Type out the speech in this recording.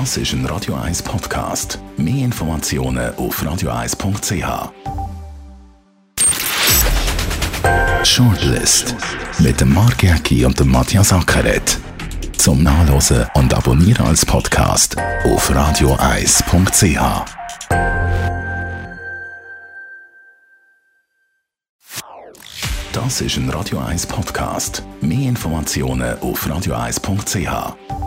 Das ist ein Radio 1 Podcast. Mehr Informationen auf radio1.ch. Shortlist mit dem Mark Jäcki und dem Matthias Ackeret. Zum Nachlesen und Abonnieren als Podcast auf radio1.ch. Das ist ein Radio 1 Podcast. Mehr Informationen auf radio1.ch.